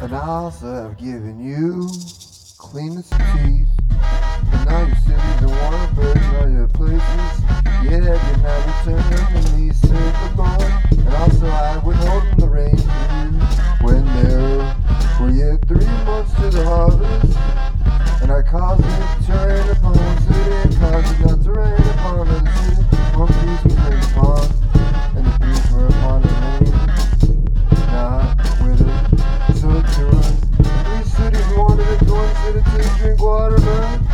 And I also have given you cleanest teeth, and now you're sitting in one bed, Drink water, man.